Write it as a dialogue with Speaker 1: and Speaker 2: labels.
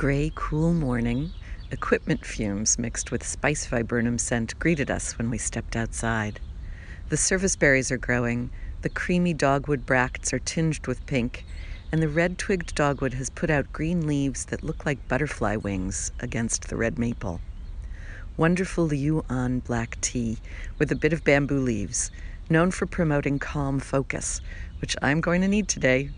Speaker 1: gray, cool morning, equipment fumes mixed with spice viburnum scent greeted us when we stepped outside. The service berries are growing, the creamy dogwood bracts are tinged with pink, and the red twigged dogwood has put out green leaves that look like butterfly wings against the red maple. Wonderful Liu An black tea with a bit of bamboo leaves, known for promoting calm focus, which I'm going to need today